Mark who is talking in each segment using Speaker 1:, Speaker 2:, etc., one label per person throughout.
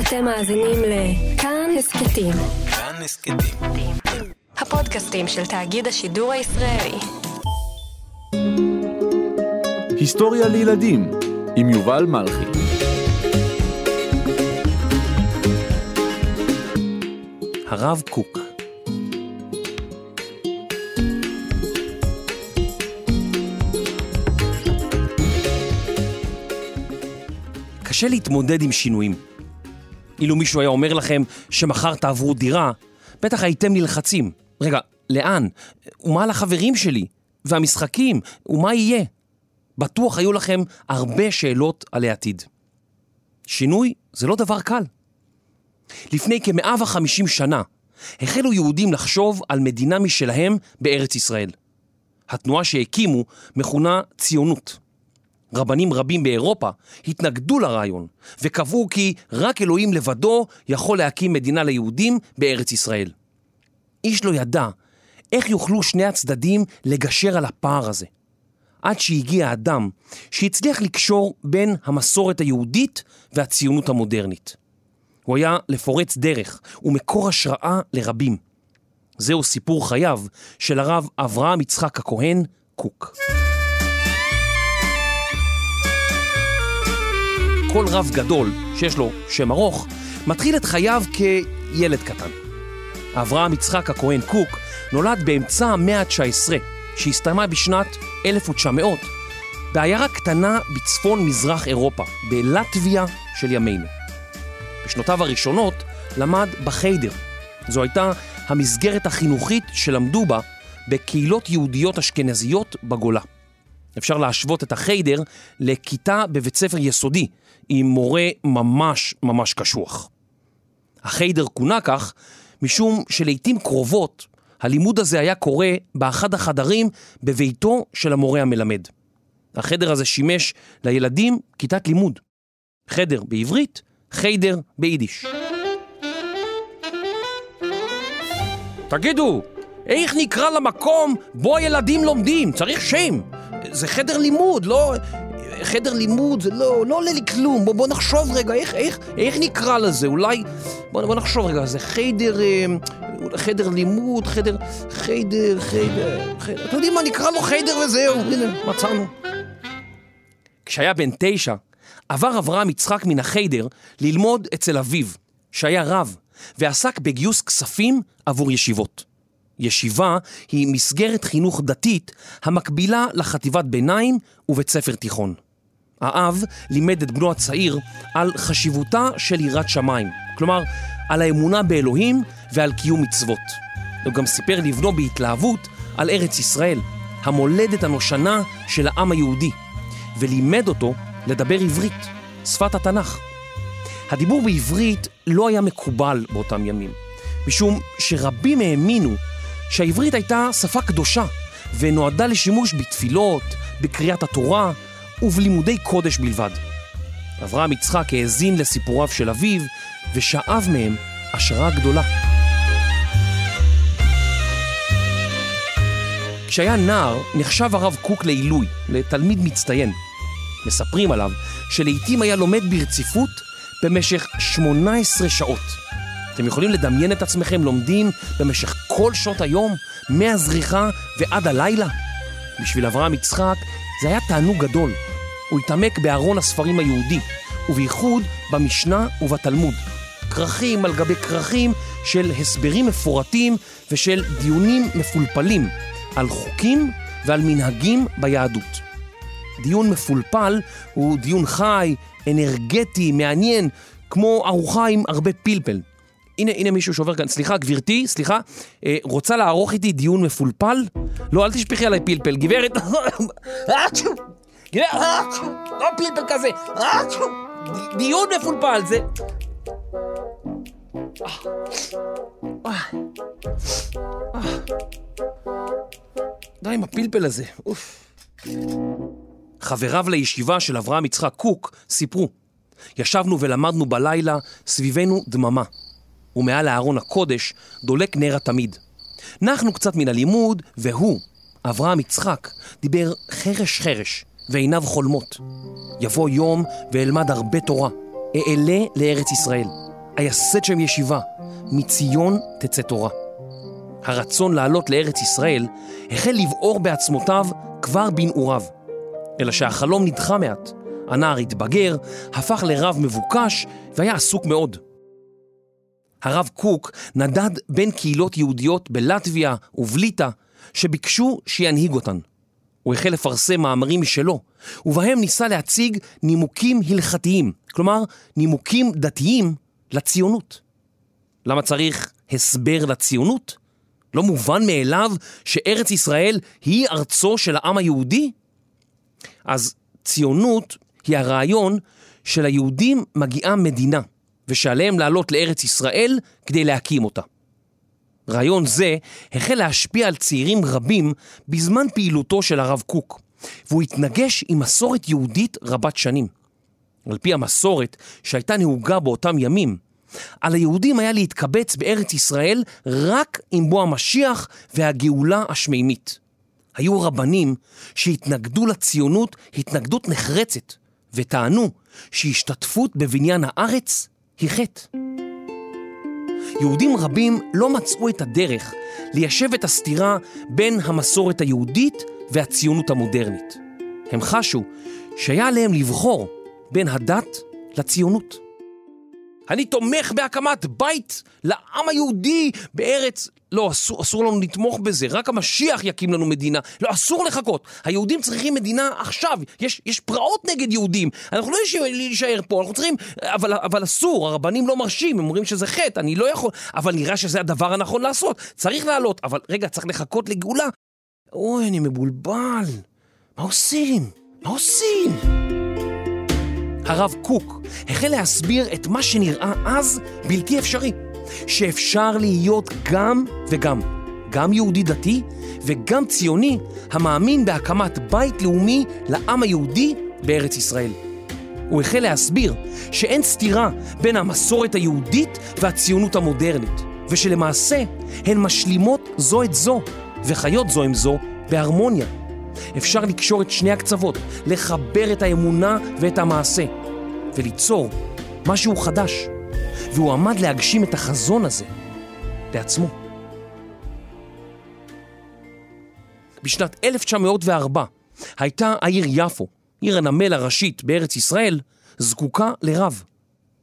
Speaker 1: אתם מאזינים לכאן הסכתים.
Speaker 2: כאן הסכתים.
Speaker 1: הפודקאסטים של תאגיד השידור הישראלי.
Speaker 3: היסטוריה לילדים עם יובל מלכי.
Speaker 4: הרב קוק קשה להתמודד עם שינויים. אילו מישהו היה אומר לכם שמחר תעברו דירה, בטח הייתם נלחצים. רגע, לאן? ומה על החברים שלי? והמשחקים? ומה יהיה? בטוח היו לכם הרבה שאלות על העתיד. שינוי זה לא דבר קל. לפני כ-150 שנה החלו יהודים לחשוב על מדינה משלהם בארץ ישראל. התנועה שהקימו מכונה ציונות. רבנים רבים באירופה התנגדו לרעיון וקבעו כי רק אלוהים לבדו יכול להקים מדינה ליהודים בארץ ישראל. איש לא ידע איך יוכלו שני הצדדים לגשר על הפער הזה. עד שהגיע אדם שהצליח לקשור בין המסורת היהודית והציונות המודרנית. הוא היה לפורץ דרך ומקור השראה לרבים. זהו סיפור חייו של הרב אברהם יצחק הכהן קוק. כל רב גדול שיש לו שם ארוך, מתחיל את חייו כילד קטן. אברהם יצחק הכהן קוק נולד באמצע המאה ה-19, שהסתיימה בשנת 1900, בעיירה קטנה בצפון מזרח אירופה, בלטביה של ימינו. בשנותיו הראשונות למד בחיידר. זו הייתה המסגרת החינוכית שלמדו בה בקהילות יהודיות אשכנזיות בגולה. אפשר להשוות את החיידר לכיתה בבית ספר יסודי, עם מורה ממש ממש קשוח. החיידר כונה כך משום שלעיתים קרובות הלימוד הזה היה קורה באחד החדרים בביתו של המורה המלמד. החדר הזה שימש לילדים כיתת לימוד. חדר בעברית, חיידר ביידיש. תגידו, איך נקרא למקום בו הילדים לומדים? צריך שם. זה חדר לימוד, לא... חדר לימוד זה לא, לא עולה לי כלום, בוא, בוא נחשוב רגע, איך, איך, איך נקרא לזה, אולי, בוא, בוא נחשוב רגע, זה חדר, אה, חדר לימוד, חדר, חדר, חדר, אתם יודעים מה, נקרא לו חדר וזהו, הנה, מצאנו. כשהיה בן תשע, עבר אברהם יצחק מן החיידר ללמוד אצל אביו, שהיה רב, ועסק בגיוס כספים עבור ישיבות. ישיבה היא מסגרת חינוך דתית המקבילה לחטיבת ביניים ובית ספר תיכון. האב לימד את בנו הצעיר על חשיבותה של יראת שמיים, כלומר, על האמונה באלוהים ועל קיום מצוות. הוא גם סיפר לבנו בהתלהבות על ארץ ישראל, המולדת הנושנה של העם היהודי, ולימד אותו לדבר עברית, שפת התנ"ך. הדיבור בעברית לא היה מקובל באותם ימים, משום שרבים האמינו שהעברית הייתה שפה קדושה ונועדה לשימוש בתפילות, בקריאת התורה ובלימודי קודש בלבד. אברהם יצחק האזין לסיפוריו של אביו ושאב מהם השראה גדולה. כשהיה נער נחשב הרב קוק לעילוי, לתלמיד מצטיין. מספרים עליו שלעיתים היה לומד ברציפות במשך 18 שעות. אתם יכולים לדמיין את עצמכם לומדים במשך כל שעות היום, מהזריחה ועד הלילה? בשביל אברהם יצחק זה היה תענוג גדול. הוא התעמק בארון הספרים היהודי, ובייחוד במשנה ובתלמוד. כרכים על גבי כרכים של הסברים מפורטים ושל דיונים מפולפלים על חוקים ועל מנהגים ביהדות. דיון מפולפל הוא דיון חי, אנרגטי, מעניין, כמו ארוחה עם הרבה פלפל. הנה, הנה מישהו שעובר כאן, סליחה, גברתי, סליחה, אה, רוצה לערוך איתי דיון מפולפל? לא, אל תשפכי עליי פלפל, גברת. גברת, לא פלפל כזה, דיון מפולפל, זה... די עם הפלפל הזה, אוף. חבריו לישיבה של אברהם יצחק קוק סיפרו. ישבנו ולמדנו בלילה, סביבנו דממה. ומעל הארון הקודש דולק נר התמיד. נחנו קצת מן הלימוד, והוא, אברהם יצחק, דיבר חרש חרש, ועיניו חולמות. יבוא יום ואלמד הרבה תורה, אעלה לארץ ישראל. אייסד שם ישיבה, מציון תצא תורה. הרצון לעלות לארץ ישראל החל לבעור בעצמותיו כבר בנעוריו. אלא שהחלום נדחה מעט. הנער התבגר, הפך לרב מבוקש והיה עסוק מאוד. הרב קוק נדד בין קהילות יהודיות בלטביה ובליטא שביקשו שינהיג אותן. הוא החל לפרסם מאמרים משלו, ובהם ניסה להציג נימוקים הלכתיים, כלומר נימוקים דתיים לציונות. למה צריך הסבר לציונות? לא מובן מאליו שארץ ישראל היא ארצו של העם היהודי? אז ציונות היא הרעיון שליהודים מגיעה מדינה, ושעליהם לעלות לארץ ישראל כדי להקים אותה. רעיון זה החל להשפיע על צעירים רבים בזמן פעילותו של הרב קוק, והוא התנגש עם מסורת יהודית רבת שנים. על פי המסורת שהייתה נהוגה באותם ימים, על היהודים היה להתקבץ בארץ ישראל רק עם בוא המשיח והגאולה השמימית. היו רבנים שהתנגדו לציונות התנגדות נחרצת, וטענו שהשתתפות בבניין הארץ היא חטא. יהודים רבים לא מצאו את הדרך ליישב את הסתירה בין המסורת היהודית והציונות המודרנית. הם חשו שהיה עליהם לבחור בין הדת לציונות. אני תומך בהקמת בית לעם היהודי בארץ... לא, אסור, אסור לנו לתמוך בזה, רק המשיח יקים לנו מדינה. לא, אסור לחכות. היהודים צריכים מדינה עכשיו. יש, יש פרעות נגד יהודים. אנחנו לא יכולים להישאר פה, אנחנו צריכים... אבל, אבל אסור, הרבנים לא מרשים, הם אומרים שזה חטא, אני לא יכול... אבל נראה שזה הדבר הנכון לעשות. צריך לעלות, אבל רגע, צריך לחכות לגאולה. אוי, אני מבולבל. מה עושים? מה עושים? הרב קוק החל להסביר את מה שנראה אז בלתי אפשרי, שאפשר להיות גם וגם, גם יהודי דתי וגם ציוני המאמין בהקמת בית לאומי לעם היהודי בארץ ישראל. הוא החל להסביר שאין סתירה בין המסורת היהודית והציונות המודרנית, ושלמעשה הן משלימות זו את זו וחיות זו עם זו בהרמוניה. אפשר לקשור את שני הקצוות, לחבר את האמונה ואת המעשה, וליצור משהו חדש. והוא עמד להגשים את החזון הזה בעצמו. בשנת 1904 הייתה העיר יפו, עיר הנמל הראשית בארץ ישראל, זקוקה לרב.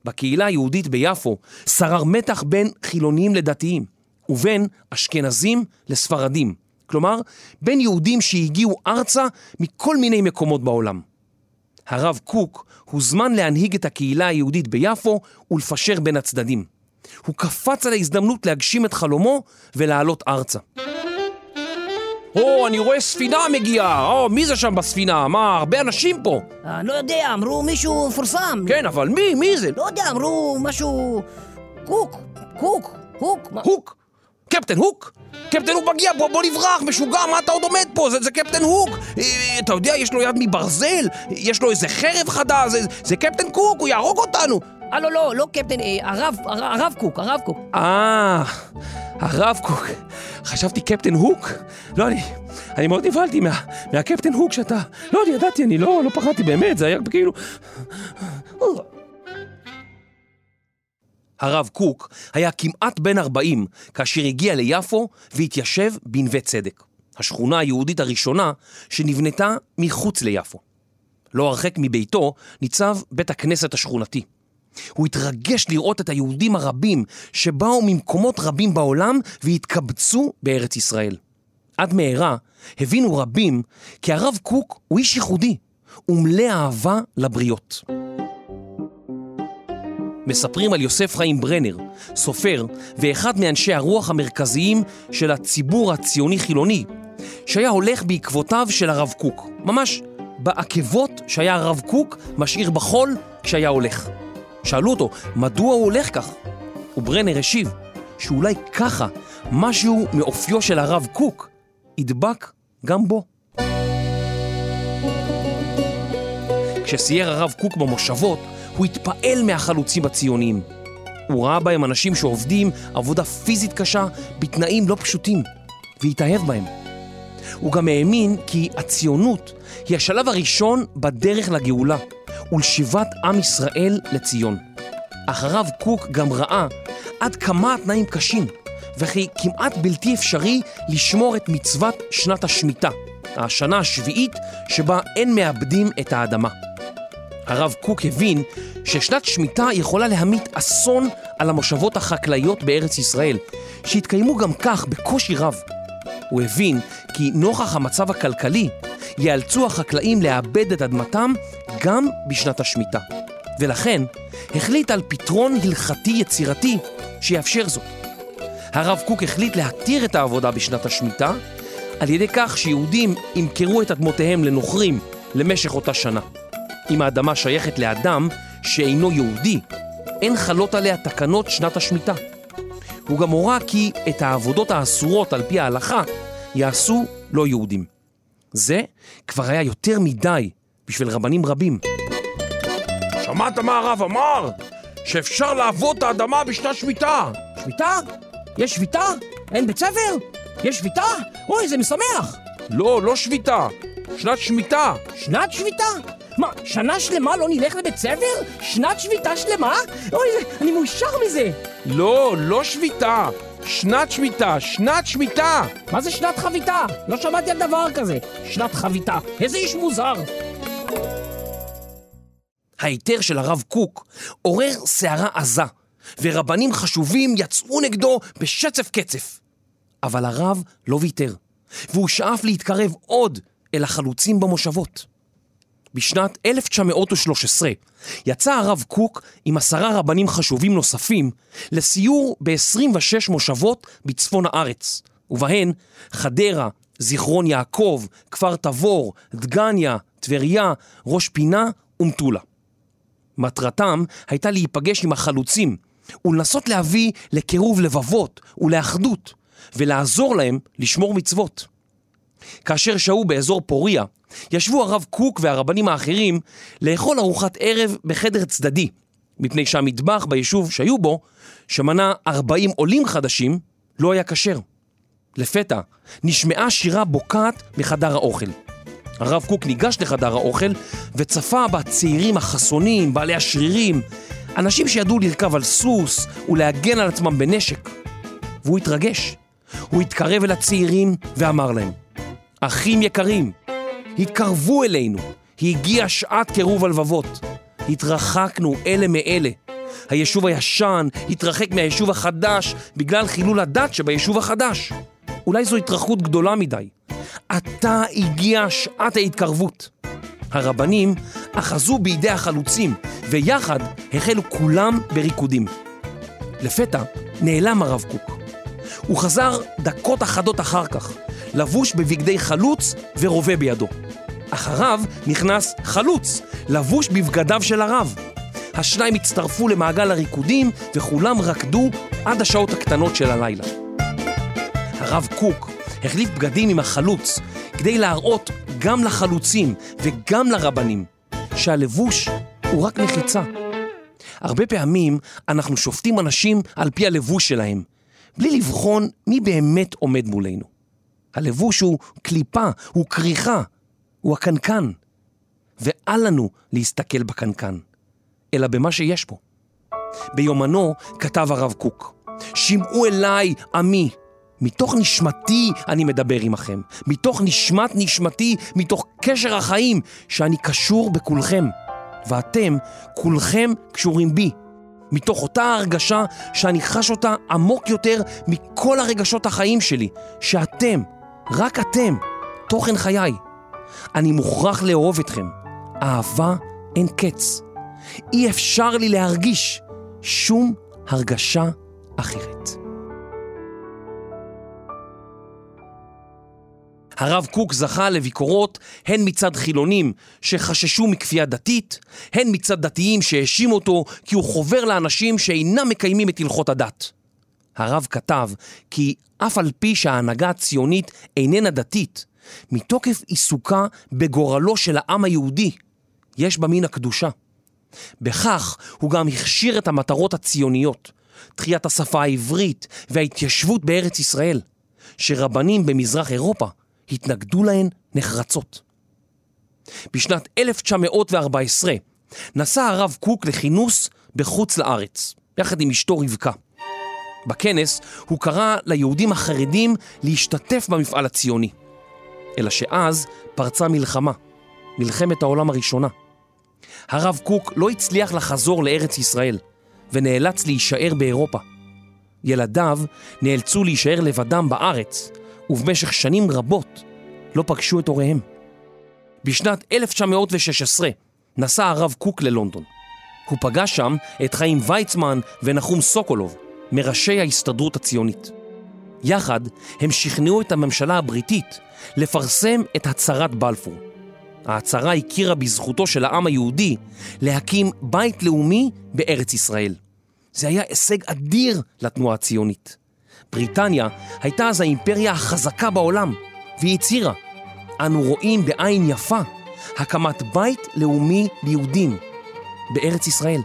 Speaker 4: בקהילה היהודית ביפו שרר מתח בין חילונים לדתיים, ובין אשכנזים לספרדים, כלומר, בין יהודים שהגיעו ארצה מכל מיני מקומות בעולם. הרב קוק הוזמן להנהיג את הקהילה היהודית ביפו ולפשר בין הצדדים. הוא קפץ על ההזדמנות להגשים את חלומו ולעלות ארצה. או, אני רואה ספינה מגיעה! או, מי זה שם בספינה? מה, הרבה אנשים פה.
Speaker 2: אני לא יודע, אמרו מישהו מפורסם.
Speaker 4: כן, אבל מי? מי זה?
Speaker 2: לא יודע, אמרו משהו... קוק, קוק, הוק. מה-
Speaker 4: הוק! קפטן הוק! קפטן הוק מגיע, בוא, בוא נברח, משוגע, מה אתה עוד עומד פה? זה, זה קפטן הוק! אה, אתה יודע, יש לו יד מברזל, יש לו איזה חרב חדה, זה, זה קפטן קוק, הוא יהרוג אותנו!
Speaker 2: אה, לא, לא, לא קפטן, אה, הרב, הר- הרב קוק, הרב קוק.
Speaker 4: אה, הרב קוק. חשבתי קפטן הוק. לא, אני, אני מאוד נבהלתי מה, מהקפטן הוק שאתה... לא, אני ידעתי, אני לא, לא פחדתי באמת, זה היה כאילו... הרב קוק היה כמעט בן 40 כאשר הגיע ליפו והתיישב בנווה צדק, השכונה היהודית הראשונה שנבנתה מחוץ ליפו. לא הרחק מביתו ניצב בית הכנסת השכונתי. הוא התרגש לראות את היהודים הרבים שבאו ממקומות רבים בעולם והתקבצו בארץ ישראל. עד מהרה הבינו רבים כי הרב קוק הוא איש ייחודי ומלא אהבה לבריות. מספרים על יוסף חיים ברנר, סופר ואחד מאנשי הרוח המרכזיים של הציבור הציוני-חילוני, שהיה הולך בעקבותיו של הרב קוק, ממש בעקבות שהיה הרב קוק משאיר בחול כשהיה הולך. שאלו אותו, מדוע הוא הולך כך? וברנר השיב, שאולי ככה משהו מאופיו של הרב קוק ידבק גם בו. כשסייר הרב קוק במושבות, הוא התפעל מהחלוצים הציוניים. הוא ראה בהם אנשים שעובדים עבודה פיזית קשה בתנאים לא פשוטים, והתאהב בהם. הוא גם האמין כי הציונות היא השלב הראשון בדרך לגאולה ולשיבת עם ישראל לציון. הרב קוק גם ראה עד כמה התנאים קשים, וכי כמעט בלתי אפשרי לשמור את מצוות שנת השמיטה, השנה השביעית שבה אין מאבדים את האדמה. הרב קוק הבין ששנת שמיטה יכולה להמיט אסון על המושבות החקלאיות בארץ ישראל, שהתקיימו גם כך בקושי רב. הוא הבין כי נוכח המצב הכלכלי, ייאלצו החקלאים לאבד את אדמתם גם בשנת השמיטה. ולכן החליט על פתרון הלכתי יצירתי שיאפשר זאת. הרב קוק החליט להתיר את העבודה בשנת השמיטה על ידי כך שיהודים ימכרו את אדמותיהם לנוכרים למשך אותה שנה. אם האדמה שייכת לאדם שאינו יהודי, אין חלות עליה תקנות שנת השמיטה. הוא גם הורה כי את העבודות האסורות על פי ההלכה יעשו לא יהודים. זה כבר היה יותר מדי בשביל רבנים רבים. שמעת מה הרב אמר? שאפשר לעבוד את האדמה בשנת שמיטה.
Speaker 2: שביתה? יש שביתה? אין בית ספר? יש שביתה? אוי, זה משמח!
Speaker 4: לא, לא שביתה, שנת שמיטה.
Speaker 2: שנת שביתה? מה, שנה שלמה לא נלך לבית ספר? שנת שביתה שלמה? אוי, אני מאושר מזה!
Speaker 4: לא, לא שביתה, שנת שמיטה, שנת שמיטה.
Speaker 2: מה זה שנת חביתה? לא שמעתי על דבר כזה. שנת חביתה. איזה איש מוזר.
Speaker 4: ההיתר של הרב קוק עורר סערה עזה, ורבנים חשובים יצאו נגדו בשצף קצף. אבל הרב לא ויתר, והוא שאף להתקרב עוד אל החלוצים במושבות. בשנת 1913 יצא הרב קוק עם עשרה רבנים חשובים נוספים לסיור ב-26 מושבות בצפון הארץ, ובהן חדרה, זיכרון יעקב, כפר תבור, דגניה, טבריה, ראש פינה ומטולה. מטרתם הייתה להיפגש עם החלוצים ולנסות להביא לקירוב לבבות ולאחדות ולעזור להם לשמור מצוות. כאשר שהו באזור פוריה, ישבו הרב קוק והרבנים האחרים לאכול ארוחת ערב בחדר צדדי, מפני שהמטבח ביישוב שהיו בו, שמנה 40 עולים חדשים, לא היה כשר. לפתע נשמעה שירה בוקעת מחדר האוכל. הרב קוק ניגש לחדר האוכל וצפה בצעירים החסונים, בעלי השרירים, אנשים שידעו לרכב על סוס ולהגן על עצמם בנשק. והוא התרגש. הוא התקרב אל הצעירים ואמר להם, אחים יקרים, התקרבו אלינו, הגיעה שעת קירוב הלבבות. התרחקנו אלה מאלה. היישוב הישן התרחק מהיישוב החדש בגלל חילול הדת שביישוב החדש. אולי זו התרחקות גדולה מדי. עתה הגיעה שעת ההתקרבות. הרבנים אחזו בידי החלוצים, ויחד החלו כולם בריקודים. לפתע נעלם הרב קוק. הוא חזר דקות אחדות אחר כך, לבוש בבגדי חלוץ ורובה בידו. אחריו נכנס חלוץ, לבוש בבגדיו של הרב. השניים הצטרפו למעגל הריקודים וכולם רקדו עד השעות הקטנות של הלילה. הרב קוק החליף בגדים עם החלוץ כדי להראות גם לחלוצים וגם לרבנים שהלבוש הוא רק מחיצה. הרבה פעמים אנחנו שופטים אנשים על פי הלבוש שלהם, בלי לבחון מי באמת עומד מולנו. הלבוש הוא קליפה, הוא כריכה, הוא הקנקן. ואל לנו להסתכל בקנקן, אלא במה שיש בו. ביומנו כתב הרב קוק, שמעו אליי עמי, מתוך נשמתי אני מדבר עמכם, מתוך נשמת נשמתי, מתוך קשר החיים, שאני קשור בכולכם, ואתם כולכם קשורים בי, מתוך אותה הרגשה שאני חש אותה עמוק יותר מכל הרגשות החיים שלי, שאתם, רק אתם, תוכן חיי. אני מוכרח לאהוב אתכם. אהבה אין קץ. אי אפשר לי להרגיש שום הרגשה אחרת. הרב קוק זכה לביקורות הן מצד חילונים שחששו מכפייה דתית, הן מצד דתיים שהאשימו אותו כי הוא חובר לאנשים שאינם מקיימים את הלכות הדת. הרב כתב כי אף על פי שההנהגה הציונית איננה דתית, מתוקף עיסוקה בגורלו של העם היהודי, יש בה מן הקדושה. בכך הוא גם הכשיר את המטרות הציוניות, תחיית השפה העברית וההתיישבות בארץ ישראל, שרבנים במזרח אירופה התנגדו להן נחרצות. בשנת 1914 נסע הרב קוק לכינוס בחוץ לארץ, יחד עם אשתו רבקה. בכנס הוא קרא ליהודים החרדים להשתתף במפעל הציוני. אלא שאז פרצה מלחמה, מלחמת העולם הראשונה. הרב קוק לא הצליח לחזור לארץ ישראל, ונאלץ להישאר באירופה. ילדיו נאלצו להישאר לבדם בארץ, ובמשך שנים רבות לא פגשו את הוריהם. בשנת 1916 נסע הרב קוק ללונדון. הוא פגש שם את חיים ויצמן ונחום סוקולוב, מראשי ההסתדרות הציונית. יחד הם שכנעו את הממשלה הבריטית לפרסם את הצהרת בלפור. ההצהרה הכירה בזכותו של העם היהודי להקים בית לאומי בארץ ישראל. זה היה הישג אדיר לתנועה הציונית. בריטניה הייתה אז האימפריה החזקה בעולם, והיא הצהירה, אנו רואים בעין יפה הקמת בית לאומי ליהודים בארץ ישראל.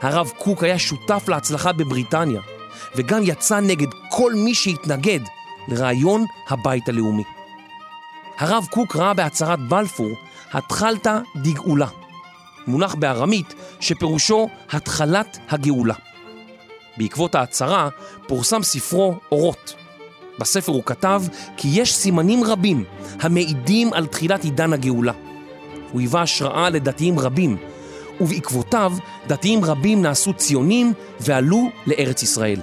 Speaker 4: הרב קוק היה שותף להצלחה בבריטניה, וגם יצא נגד כל מי שהתנגד לרעיון הבית הלאומי. הרב קוק ראה בהצהרת בלפור התחלתא דגאולה, מונח בארמית שפירושו התחלת הגאולה. בעקבות ההצהרה פורסם ספרו אורות. בספר הוא כתב כי יש סימנים רבים המעידים על תחילת עידן הגאולה. הוא היווה השראה לדתיים רבים, ובעקבותיו דתיים רבים נעשו ציונים ועלו לארץ ישראל.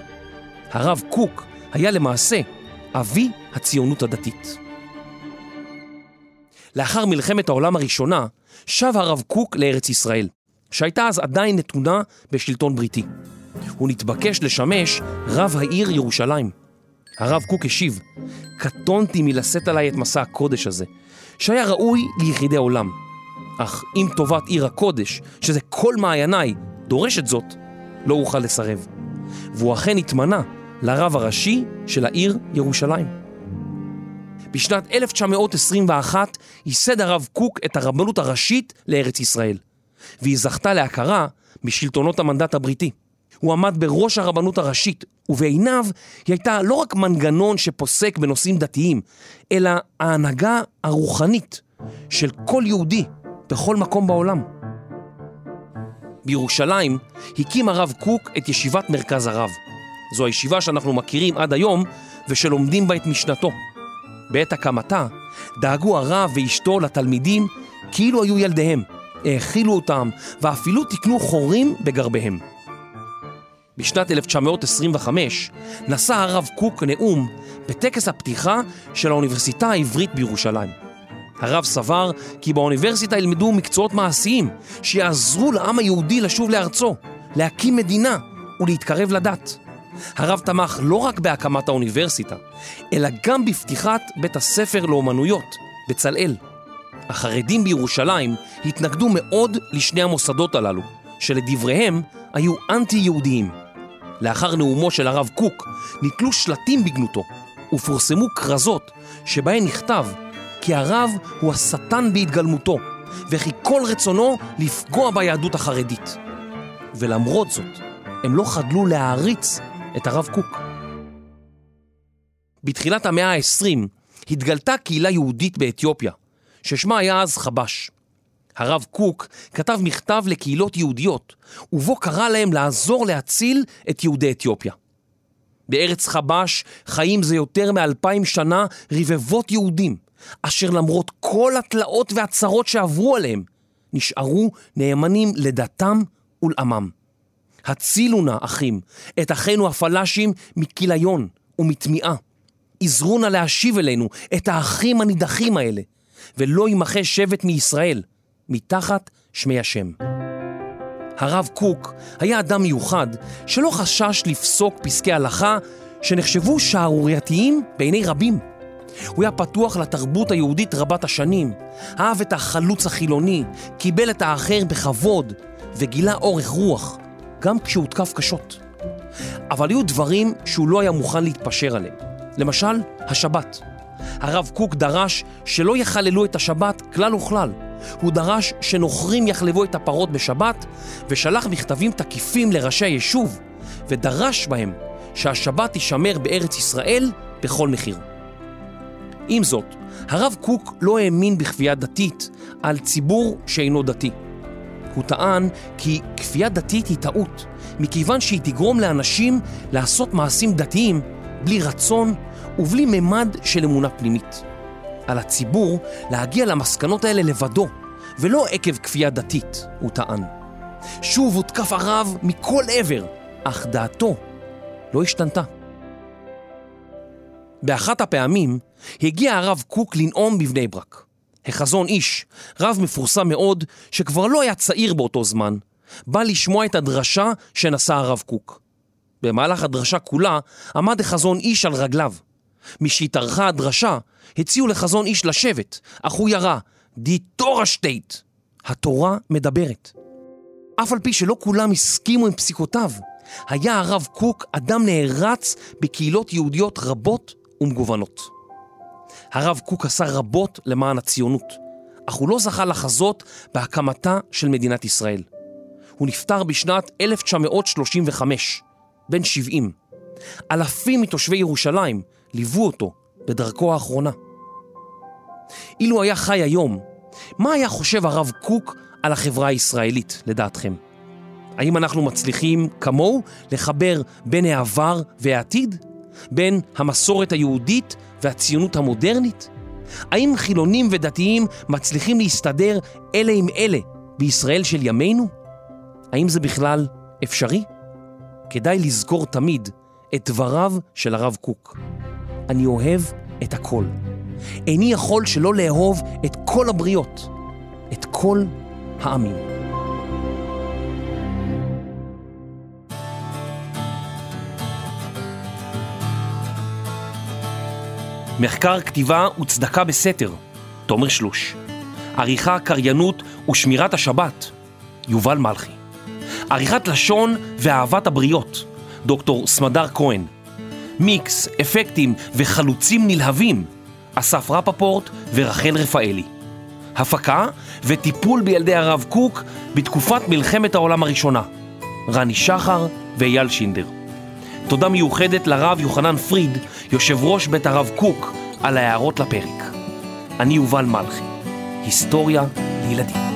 Speaker 4: הרב קוק היה למעשה אבי הציונות הדתית. לאחר מלחמת העולם הראשונה, שב הרב קוק לארץ ישראל, שהייתה אז עדיין נתונה בשלטון בריטי. הוא נתבקש לשמש רב העיר ירושלים. הרב קוק השיב, קטונתי מלשאת עליי את מסע הקודש הזה, שהיה ראוי ליחידי עולם. אך אם טובת עיר הקודש, שזה כל מעייניי, דורשת זאת, לא אוכל לסרב. והוא אכן התמנה לרב הראשי של העיר ירושלים. בשנת 1921 ייסד הרב קוק את הרבנות הראשית לארץ ישראל, והיא זכתה להכרה משלטונות המנדט הבריטי. הוא עמד בראש הרבנות הראשית, ובעיניו היא הייתה לא רק מנגנון שפוסק בנושאים דתיים, אלא ההנהגה הרוחנית של כל יהודי בכל מקום בעולם. בירושלים הקים הרב קוק את ישיבת מרכז הרב. זו הישיבה שאנחנו מכירים עד היום ושלומדים בה את משנתו. בעת הקמתה דאגו הרב ואשתו לתלמידים כאילו היו ילדיהם, האכילו אותם ואפילו תיקנו חורים בגרביהם. בשנת 1925 נשא הרב קוק נאום בטקס הפתיחה של האוניברסיטה העברית בירושלים. הרב סבר כי באוניברסיטה ילמדו מקצועות מעשיים שיעזרו לעם היהודי לשוב לארצו, להקים מדינה ולהתקרב לדת. הרב תמך לא רק בהקמת האוניברסיטה, אלא גם בפתיחת בית הספר לאומנויות, בצלאל. החרדים בירושלים התנגדו מאוד לשני המוסדות הללו, שלדבריהם היו אנטי-יהודיים. לאחר נאומו של הרב קוק נתלו שלטים בגנותו ופורסמו כרזות שבהן נכתב כי הרב הוא השטן בהתגלמותו וכי כל רצונו לפגוע ביהדות החרדית. ולמרות זאת, הם לא חדלו להעריץ את הרב קוק. בתחילת המאה ה-20 התגלתה קהילה יהודית באתיופיה, ששמה היה אז חבש. הרב קוק כתב מכתב לקהילות יהודיות, ובו קרא להם לעזור להציל את יהודי אתיופיה. בארץ חבש חיים זה יותר מאלפיים שנה רבבות יהודים, אשר למרות כל התלאות והצרות שעברו עליהם, נשארו נאמנים לדתם ולעמם. הצילו נא, אחים, את אחינו הפלאשים מכיליון ומטמיעה. עזרו נא להשיב אלינו את האחים הנידחים האלה, ולא ימחה שבט מישראל, מתחת שמי השם. הרב קוק היה אדם מיוחד שלא חשש לפסוק פסקי הלכה שנחשבו שערורייתיים בעיני רבים. הוא היה פתוח לתרבות היהודית רבת השנים, אהב את החלוץ החילוני, קיבל את האחר בכבוד וגילה אורך רוח, גם כשהותקף קשות. אבל היו דברים שהוא לא היה מוכן להתפשר עליהם. למשל, השבת. הרב קוק דרש שלא יחללו את השבת כלל וכלל. הוא דרש שנוכרים יחלבו את הפרות בשבת, ושלח מכתבים תקיפים לראשי היישוב, ודרש בהם שהשבת תישמר בארץ ישראל בכל מחיר. עם זאת, הרב קוק לא האמין בכפייה דתית על ציבור שאינו דתי. הוא טען כי כפייה דתית היא טעות, מכיוון שהיא תגרום לאנשים לעשות מעשים דתיים בלי רצון ובלי ממד של אמונה פנימית. על הציבור להגיע למסקנות האלה לבדו, ולא עקב כפייה דתית, הוא טען. שוב הותקף הרב מכל עבר, אך דעתו לא השתנתה. באחת הפעמים הגיע הרב קוק לנאום בבני ברק. החזון איש, רב מפורסם מאוד, שכבר לא היה צעיר באותו זמן, בא לשמוע את הדרשה שנשא הרב קוק. במהלך הדרשה כולה עמד החזון איש על רגליו. משהתארכה הדרשה, הציעו לחזון איש לשבת, אך הוא ירה, די תורה שטייט. התורה מדברת. אף על פי שלא כולם הסכימו עם פסיקותיו, היה הרב קוק אדם נערץ בקהילות יהודיות רבות ומגוונות. הרב קוק עשה רבות למען הציונות, אך הוא לא זכה לחזות בהקמתה של מדינת ישראל. הוא נפטר בשנת 1935, בן 70. אלפים מתושבי ירושלים ליוו אותו בדרכו האחרונה. אילו היה חי היום, מה היה חושב הרב קוק על החברה הישראלית, לדעתכם? האם אנחנו מצליחים, כמוהו, לחבר בין העבר והעתיד? בין המסורת היהודית והציונות המודרנית? האם חילונים ודתיים מצליחים להסתדר אלה עם אלה בישראל של ימינו? האם זה בכלל אפשרי? כדאי לזכור תמיד את דבריו של הרב קוק. אני אוהב את הכל. איני יכול שלא לאהוב את כל הבריות, את כל העמים. מחקר כתיבה וצדקה בסתר, תומר שלוש. עריכה, קריינות ושמירת השבת, יובל מלכי. עריכת לשון ואהבת הבריות, דוקטור סמדר כהן. מיקס, אפקטים וחלוצים נלהבים, אסף רפפורט ורחל רפאלי. הפקה וטיפול בילדי הרב קוק בתקופת מלחמת העולם הראשונה, רני שחר ואייל שינדר. תודה מיוחדת לרב יוחנן פריד, יושב ראש בית הרב קוק, על ההערות לפרק. אני יובל מלכי, היסטוריה לילדים.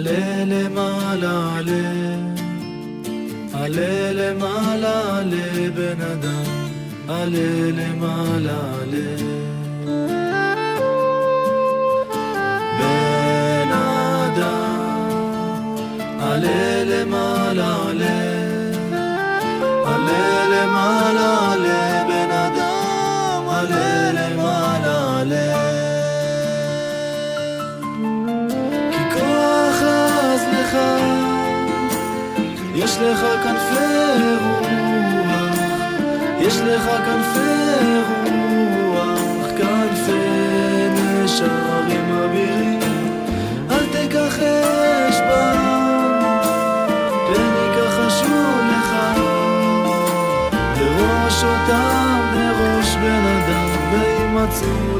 Speaker 5: Alele malale, alele malale ben adam, alele malale. Ben alele malale. יש לך כנפי רוח, יש לך כנפי רוח, כנפי נשרים אבירים, אל תיקח אש בם, פן יכחשו לך, בראש אותם, בראש בן אדם, וימצאו